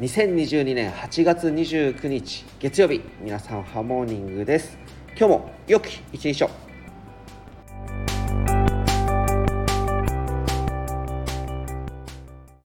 2022年8月29日月曜日皆さんハモーニングです。今日も良き一日を。